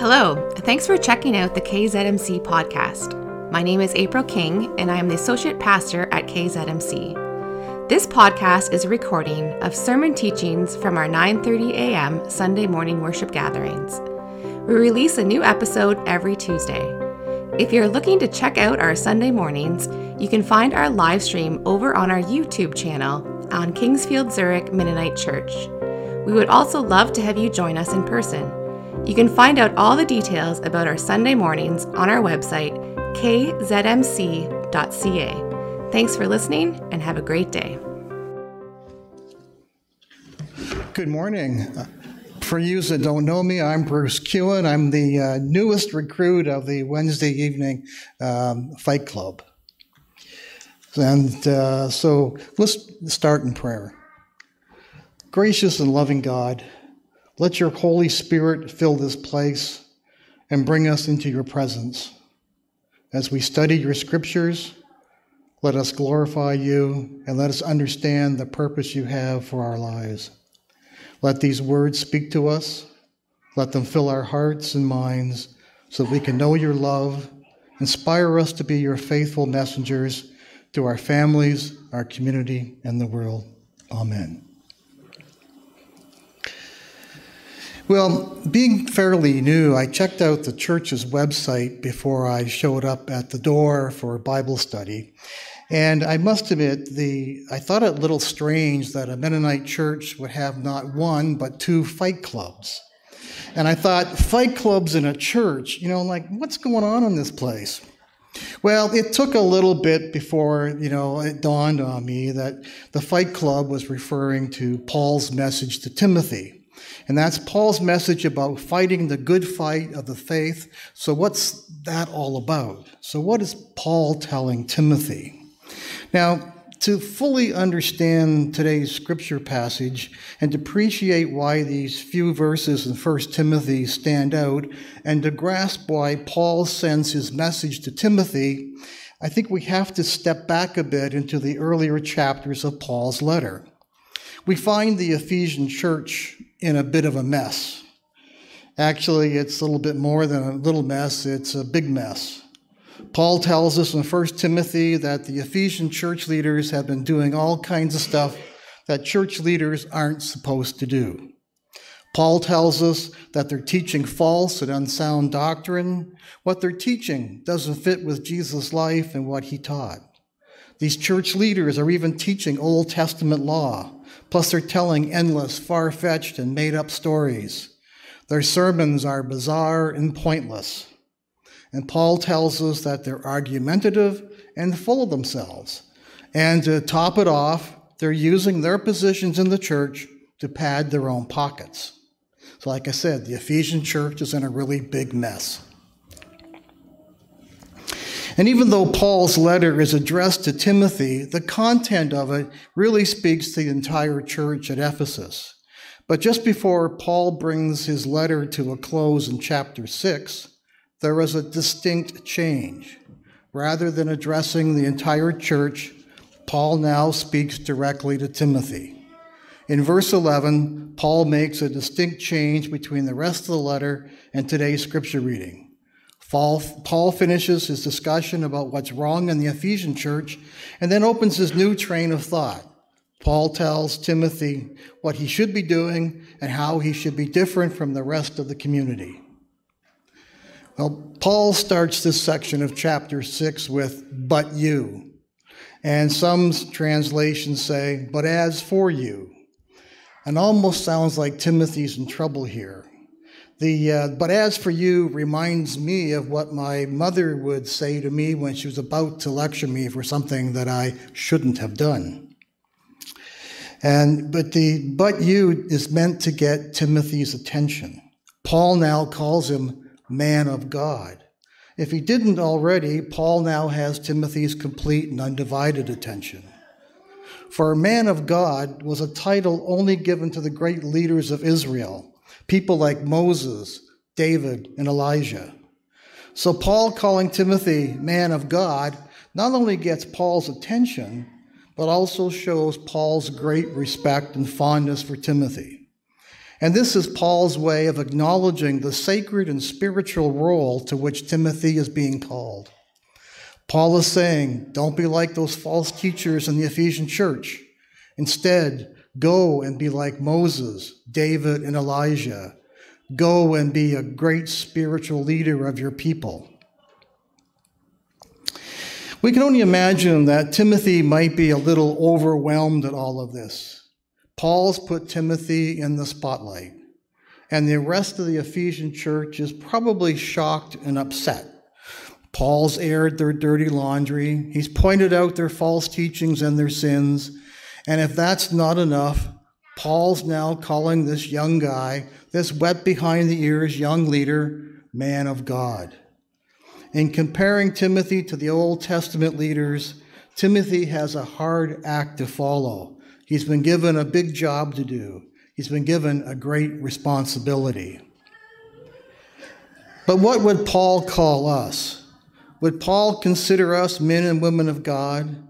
Hello, thanks for checking out the KZMC podcast. My name is April King, and I am the Associate Pastor at KZMC. This podcast is a recording of sermon teachings from our 9:30 a.m. Sunday morning worship gatherings. We release a new episode every Tuesday. If you're looking to check out our Sunday mornings, you can find our live stream over on our YouTube channel on Kingsfield Zurich Mennonite Church. We would also love to have you join us in person. You can find out all the details about our Sunday mornings on our website, kzmc.ca. Thanks for listening and have a great day. Good morning. For you that don't know me, I'm Bruce Kewen. I'm the uh, newest recruit of the Wednesday evening um, Fight Club. And uh, so let's start in prayer. Gracious and loving God, let your Holy Spirit fill this place and bring us into your presence. As we study your scriptures, let us glorify you and let us understand the purpose you have for our lives. Let these words speak to us. Let them fill our hearts and minds so that we can know your love. Inspire us to be your faithful messengers to our families, our community, and the world. Amen. Well, being fairly new, I checked out the church's website before I showed up at the door for Bible study. And I must admit, the I thought it a little strange that a Mennonite church would have not one but two fight clubs. And I thought, fight clubs in a church, you know, like what's going on in this place? Well, it took a little bit before, you know, it dawned on me that the fight club was referring to Paul's message to Timothy. And that's Paul's message about fighting the good fight of the faith. So, what's that all about? So, what is Paul telling Timothy? Now, to fully understand today's scripture passage and to appreciate why these few verses in 1 Timothy stand out and to grasp why Paul sends his message to Timothy, I think we have to step back a bit into the earlier chapters of Paul's letter. We find the Ephesian church in a bit of a mess. Actually, it's a little bit more than a little mess, it's a big mess. Paul tells us in 1 Timothy that the Ephesian church leaders have been doing all kinds of stuff that church leaders aren't supposed to do. Paul tells us that they're teaching false and unsound doctrine. What they're teaching doesn't fit with Jesus' life and what he taught. These church leaders are even teaching Old Testament law, plus, they're telling endless, far fetched, and made up stories. Their sermons are bizarre and pointless. And Paul tells us that they're argumentative and full of themselves. And to top it off, they're using their positions in the church to pad their own pockets. So, like I said, the Ephesian church is in a really big mess. And even though Paul's letter is addressed to Timothy, the content of it really speaks to the entire church at Ephesus. But just before Paul brings his letter to a close in chapter 6, there is a distinct change. Rather than addressing the entire church, Paul now speaks directly to Timothy. In verse 11, Paul makes a distinct change between the rest of the letter and today's scripture reading. Paul finishes his discussion about what's wrong in the Ephesian church and then opens his new train of thought. Paul tells Timothy what he should be doing and how he should be different from the rest of the community. Well, Paul starts this section of chapter 6 with, but you. And some translations say, but as for you. And almost sounds like Timothy's in trouble here. The, uh, but as for you reminds me of what my mother would say to me when she was about to lecture me for something that I shouldn't have done. And but the but you is meant to get Timothy's attention. Paul now calls him man of God. If he didn't already, Paul now has Timothy's complete and undivided attention. For a man of God was a title only given to the great leaders of Israel people like Moses, David, and Elijah. So, Paul calling Timothy man of God not only gets Paul's attention, but also shows Paul's great respect and fondness for Timothy. And this is Paul's way of acknowledging the sacred and spiritual role to which Timothy is being called. Paul is saying, don't be like those false teachers in the Ephesian church. Instead, go and be like Moses, David, and Elijah. Go and be a great spiritual leader of your people. We can only imagine that Timothy might be a little overwhelmed at all of this. Paul's put Timothy in the spotlight, and the rest of the Ephesian church is probably shocked and upset. Paul's aired their dirty laundry, he's pointed out their false teachings and their sins, and if that's not enough, Paul's now calling this young guy, this wet behind the ears young leader, man of God. In comparing Timothy to the Old Testament leaders, Timothy has a hard act to follow. He's been given a big job to do, he's been given a great responsibility. But what would Paul call us? Would Paul consider us men and women of God?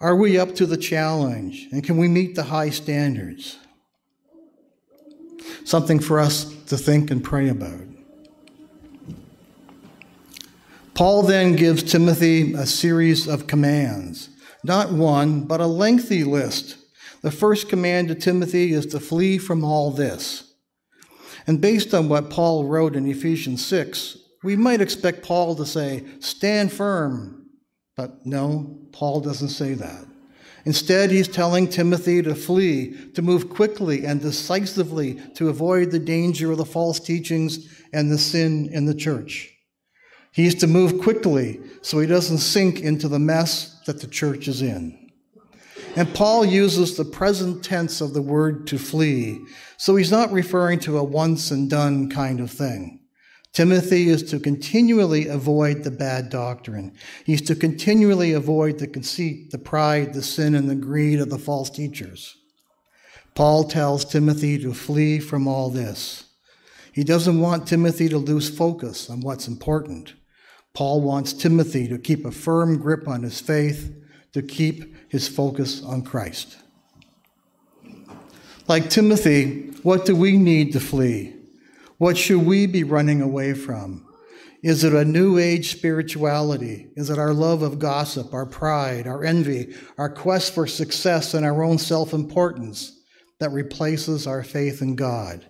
Are we up to the challenge? And can we meet the high standards? Something for us to think and pray about. Paul then gives Timothy a series of commands, not one, but a lengthy list. The first command to Timothy is to flee from all this. And based on what Paul wrote in Ephesians 6, we might expect Paul to say, Stand firm. But no, Paul doesn't say that. Instead, he's telling Timothy to flee, to move quickly and decisively to avoid the danger of the false teachings and the sin in the church. He's to move quickly so he doesn't sink into the mess that the church is in. And Paul uses the present tense of the word to flee, so he's not referring to a once and done kind of thing. Timothy is to continually avoid the bad doctrine. He's to continually avoid the conceit, the pride, the sin, and the greed of the false teachers. Paul tells Timothy to flee from all this. He doesn't want Timothy to lose focus on what's important. Paul wants Timothy to keep a firm grip on his faith, to keep his focus on Christ. Like Timothy, what do we need to flee? What should we be running away from? Is it a new age spirituality? Is it our love of gossip, our pride, our envy, our quest for success and our own self importance that replaces our faith in God?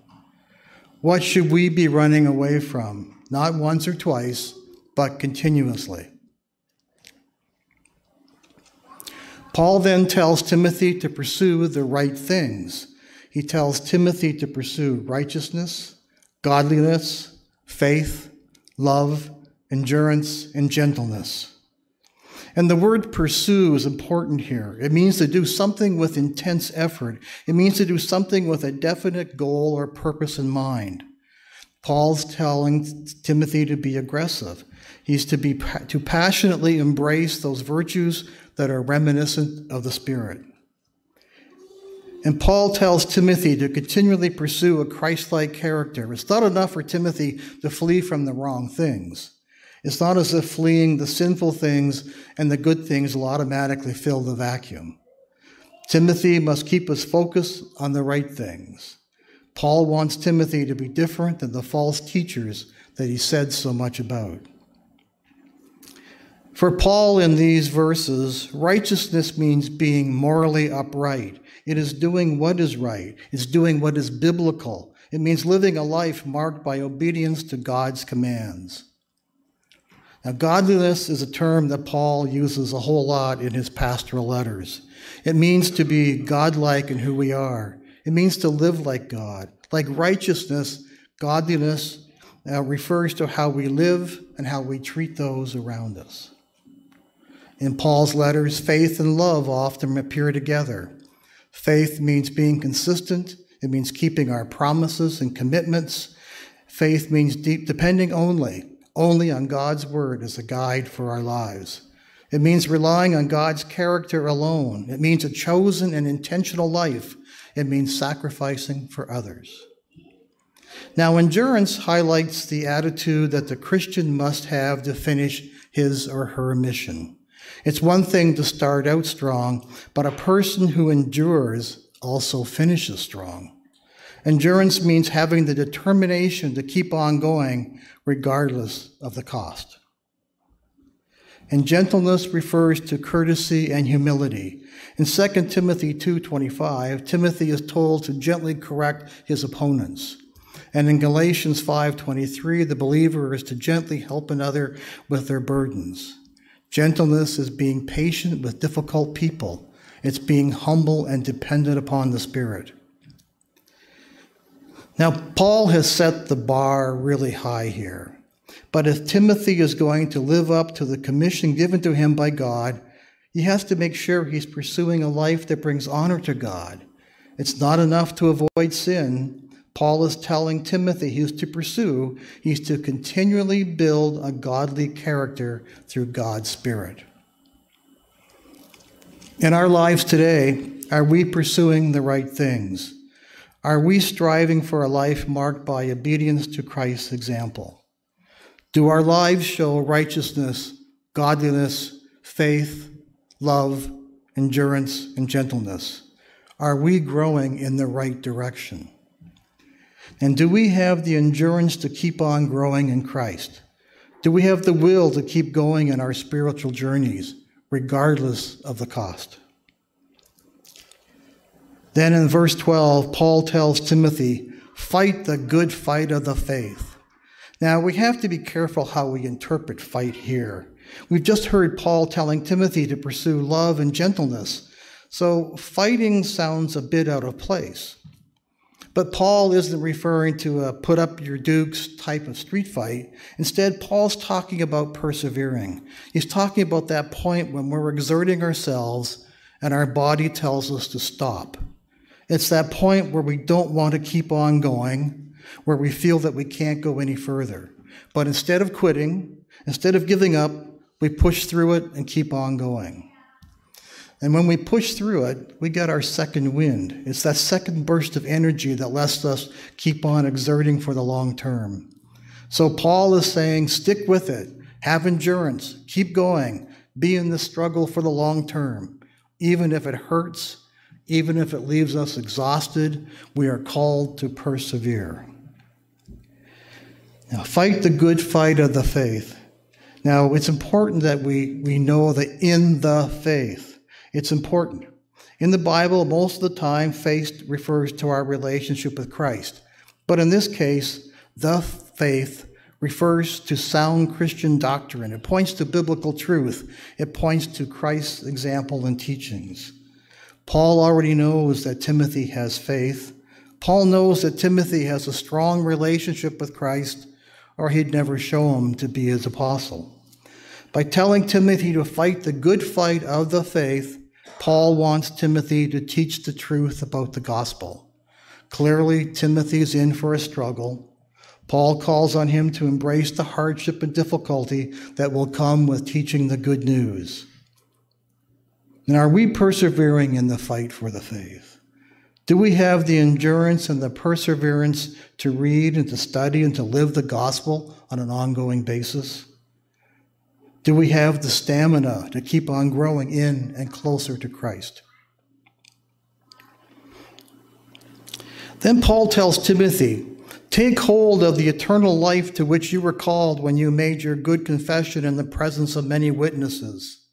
What should we be running away from? Not once or twice, but continuously. Paul then tells Timothy to pursue the right things. He tells Timothy to pursue righteousness, godliness, faith, love, endurance, and gentleness. And the word pursue is important here. It means to do something with intense effort. It means to do something with a definite goal or purpose in mind. Paul's telling Timothy to be aggressive. He's to be to passionately embrace those virtues that are reminiscent of the Spirit. And Paul tells Timothy to continually pursue a Christ like character. It's not enough for Timothy to flee from the wrong things. It's not as if fleeing the sinful things and the good things will automatically fill the vacuum. Timothy must keep his focus on the right things. Paul wants Timothy to be different than the false teachers that he said so much about. For Paul in these verses, righteousness means being morally upright. It is doing what is right, it's doing what is biblical. It means living a life marked by obedience to God's commands. Now, godliness is a term that Paul uses a whole lot in his pastoral letters. It means to be godlike in who we are, it means to live like God. Like righteousness, godliness uh, refers to how we live and how we treat those around us. In Paul's letters, faith and love often appear together. Faith means being consistent, it means keeping our promises and commitments. Faith means deep, depending only, only on God's word as a guide for our lives. It means relying on God's character alone. It means a chosen and intentional life. It means sacrificing for others. Now, endurance highlights the attitude that the Christian must have to finish his or her mission. It's one thing to start out strong, but a person who endures also finishes strong. Endurance means having the determination to keep on going regardless of the cost. And gentleness refers to courtesy and humility. In 2 Timothy 2:25, Timothy is told to gently correct his opponents. And in Galatians 5:23, the believer is to gently help another with their burdens. Gentleness is being patient with difficult people. It's being humble and dependent upon the Spirit. Now, Paul has set the bar really high here. But if Timothy is going to live up to the commission given to him by God, he has to make sure he's pursuing a life that brings honor to God. It's not enough to avoid sin. Paul is telling Timothy he's to pursue, he's to continually build a godly character through God's Spirit. In our lives today, are we pursuing the right things? Are we striving for a life marked by obedience to Christ's example? Do our lives show righteousness, godliness, faith, love, endurance, and gentleness? Are we growing in the right direction? And do we have the endurance to keep on growing in Christ? Do we have the will to keep going in our spiritual journeys, regardless of the cost? Then in verse 12, Paul tells Timothy, Fight the good fight of the faith. Now, we have to be careful how we interpret fight here. We've just heard Paul telling Timothy to pursue love and gentleness, so fighting sounds a bit out of place. But Paul isn't referring to a put up your dukes type of street fight. Instead, Paul's talking about persevering. He's talking about that point when we're exerting ourselves and our body tells us to stop. It's that point where we don't want to keep on going where we feel that we can't go any further. But instead of quitting, instead of giving up, we push through it and keep on going. And when we push through it, we get our second wind. It's that second burst of energy that lets us keep on exerting for the long term. So Paul is saying, stick with it, have endurance, keep going, be in the struggle for the long term. Even if it hurts, even if it leaves us exhausted, we are called to persevere. Now, fight the good fight of the faith. Now, it's important that we, we know that in the faith, it's important. In the Bible, most of the time, faith refers to our relationship with Christ. But in this case, the faith refers to sound Christian doctrine. It points to biblical truth. It points to Christ's example and teachings. Paul already knows that Timothy has faith. Paul knows that Timothy has a strong relationship with Christ or he'd never show him to be his apostle. By telling Timothy to fight the good fight of the faith, Paul wants Timothy to teach the truth about the gospel. Clearly, Timothy's in for a struggle. Paul calls on him to embrace the hardship and difficulty that will come with teaching the good news. And are we persevering in the fight for the faith? Do we have the endurance and the perseverance to read and to study and to live the gospel on an ongoing basis? Do we have the stamina to keep on growing in and closer to Christ? Then Paul tells Timothy, Take hold of the eternal life to which you were called when you made your good confession in the presence of many witnesses.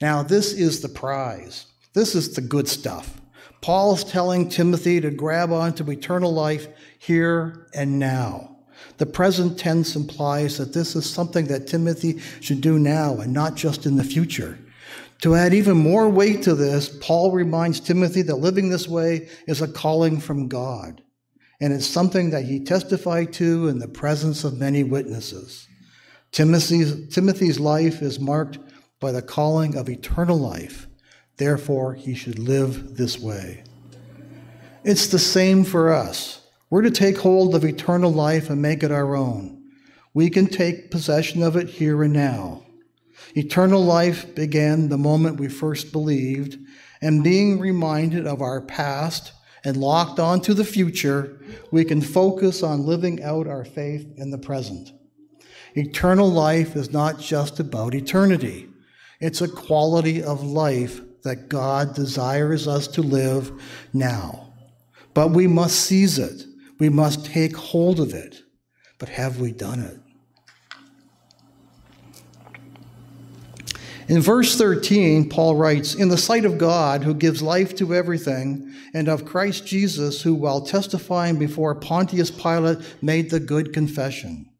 Now, this is the prize. This is the good stuff. Paul's telling Timothy to grab onto eternal life here and now. The present tense implies that this is something that Timothy should do now and not just in the future. To add even more weight to this, Paul reminds Timothy that living this way is a calling from God, and it's something that he testified to in the presence of many witnesses. Timothy's, Timothy's life is marked by the calling of eternal life Therefore, he should live this way. It's the same for us. We're to take hold of eternal life and make it our own. We can take possession of it here and now. Eternal life began the moment we first believed, and being reminded of our past and locked onto the future, we can focus on living out our faith in the present. Eternal life is not just about eternity, it's a quality of life that God desires us to live now. But we must seize it. We must take hold of it. But have we done it? In verse 13, Paul writes, In the sight of God, who gives life to everything, and of Christ Jesus, who, while testifying before Pontius Pilate, made the good confession.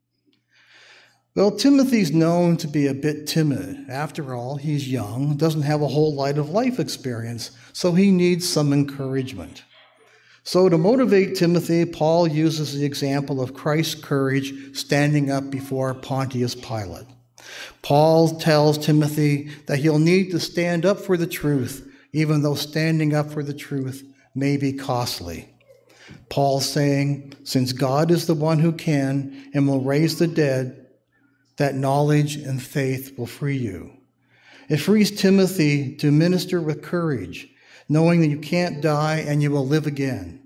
Well, Timothy's known to be a bit timid. After all, he's young, doesn't have a whole lot of life experience, so he needs some encouragement. So, to motivate Timothy, Paul uses the example of Christ's courage standing up before Pontius Pilate. Paul tells Timothy that he'll need to stand up for the truth, even though standing up for the truth may be costly. Paul's saying, since God is the one who can and will raise the dead, that knowledge and faith will free you. It frees Timothy to minister with courage, knowing that you can't die and you will live again.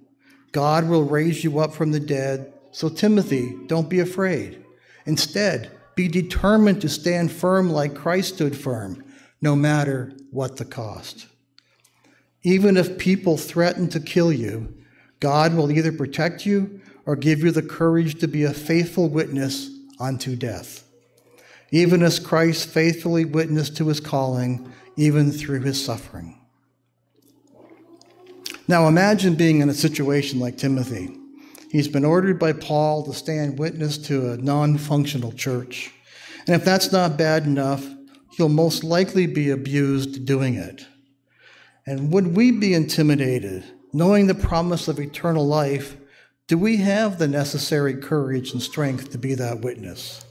God will raise you up from the dead. So, Timothy, don't be afraid. Instead, be determined to stand firm like Christ stood firm, no matter what the cost. Even if people threaten to kill you, God will either protect you or give you the courage to be a faithful witness unto death. Even as Christ faithfully witnessed to his calling, even through his suffering. Now imagine being in a situation like Timothy. He's been ordered by Paul to stand witness to a non functional church. And if that's not bad enough, he'll most likely be abused doing it. And would we be intimidated, knowing the promise of eternal life? Do we have the necessary courage and strength to be that witness?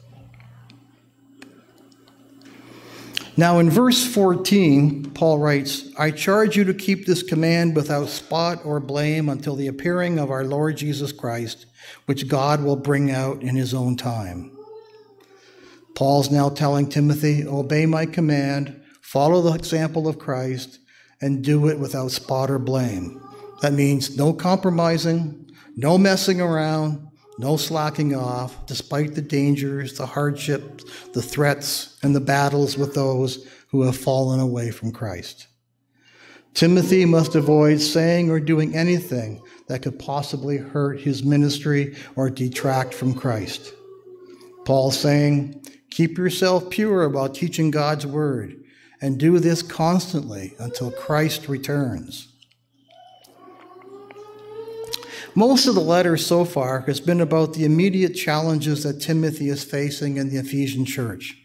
Now, in verse 14, Paul writes, I charge you to keep this command without spot or blame until the appearing of our Lord Jesus Christ, which God will bring out in his own time. Paul's now telling Timothy, Obey my command, follow the example of Christ, and do it without spot or blame. That means no compromising, no messing around, no slacking off, despite the dangers, the hardships, the threats, and the battles with those who have fallen away from Christ. Timothy must avoid saying or doing anything that could possibly hurt his ministry or detract from Christ. Paul saying, Keep yourself pure about teaching God's word, and do this constantly until Christ returns. Most of the letter so far has been about the immediate challenges that Timothy is facing in the Ephesian church.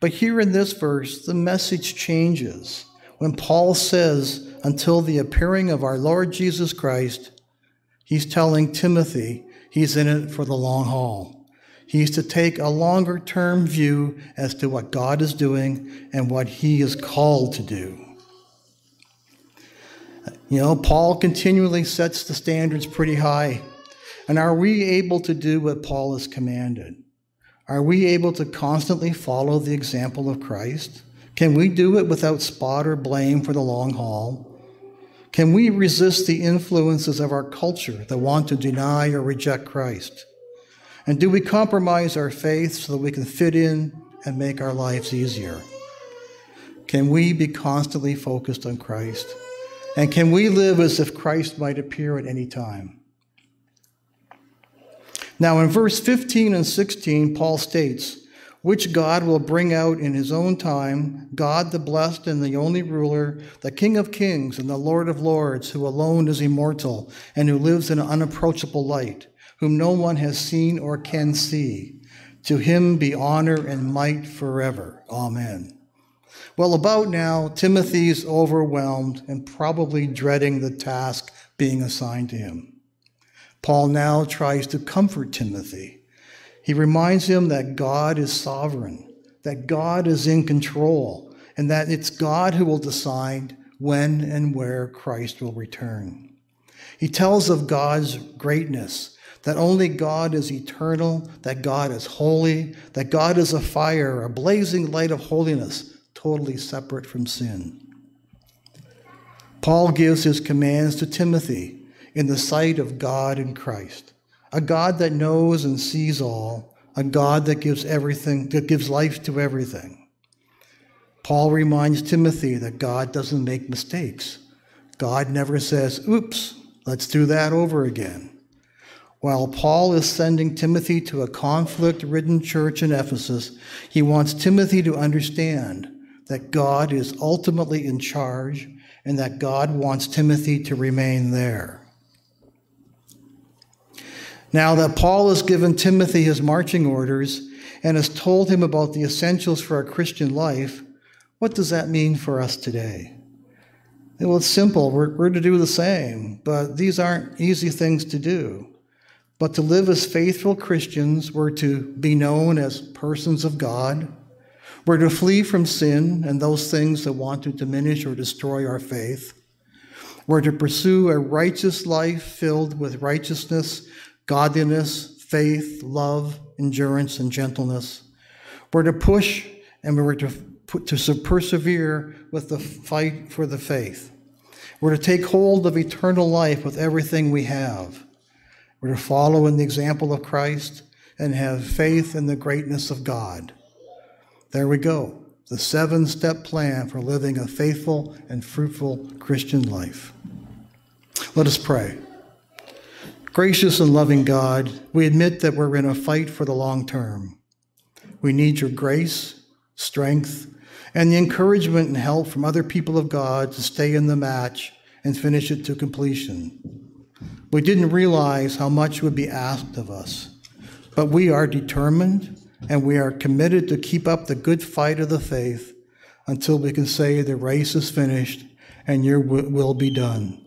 But here in this verse, the message changes when Paul says, until the appearing of our Lord Jesus Christ, he's telling Timothy he's in it for the long haul. He's to take a longer term view as to what God is doing and what he is called to do. You know, Paul continually sets the standards pretty high. And are we able to do what Paul has commanded? Are we able to constantly follow the example of Christ? Can we do it without spot or blame for the long haul? Can we resist the influences of our culture that want to deny or reject Christ? And do we compromise our faith so that we can fit in and make our lives easier? Can we be constantly focused on Christ? And can we live as if Christ might appear at any time? Now, in verse 15 and 16, Paul states, which God will bring out in his own time, God the blessed and the only ruler, the King of kings and the Lord of lords, who alone is immortal and who lives in unapproachable light, whom no one has seen or can see. To him be honor and might forever. Amen. Well, about now, Timothy's overwhelmed and probably dreading the task being assigned to him. Paul now tries to comfort Timothy. He reminds him that God is sovereign, that God is in control, and that it's God who will decide when and where Christ will return. He tells of God's greatness, that only God is eternal, that God is holy, that God is a fire, a blazing light of holiness, totally separate from sin. Paul gives his commands to Timothy in the sight of God and Christ, a God that knows and sees all, a God that gives everything, that gives life to everything. Paul reminds Timothy that God doesn't make mistakes. God never says, oops, let's do that over again. While Paul is sending Timothy to a conflict ridden church in Ephesus, he wants Timothy to understand that God is ultimately in charge and that God wants Timothy to remain there. Now that Paul has given Timothy his marching orders and has told him about the essentials for a Christian life, what does that mean for us today? Well, it's simple. We're, we're to do the same, but these aren't easy things to do. But to live as faithful Christians, we're to be known as persons of God. We're to flee from sin and those things that want to diminish or destroy our faith. We're to pursue a righteous life filled with righteousness, godliness, faith, love, endurance, and gentleness. We're to push and we're to, to persevere with the fight for the faith. We're to take hold of eternal life with everything we have. We're to follow in the example of Christ and have faith in the greatness of God. There we go. The seven step plan for living a faithful and fruitful Christian life. Let us pray. Gracious and loving God, we admit that we're in a fight for the long term. We need your grace, strength, and the encouragement and help from other people of God to stay in the match and finish it to completion. We didn't realize how much would be asked of us, but we are determined and we are committed to keep up the good fight of the faith until we can say the race is finished and your will be done.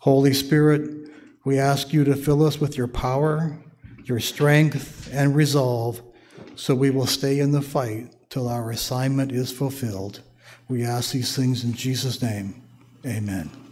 Holy Spirit, we ask you to fill us with your power, your strength, and resolve so we will stay in the fight till our assignment is fulfilled. We ask these things in Jesus' name. Amen.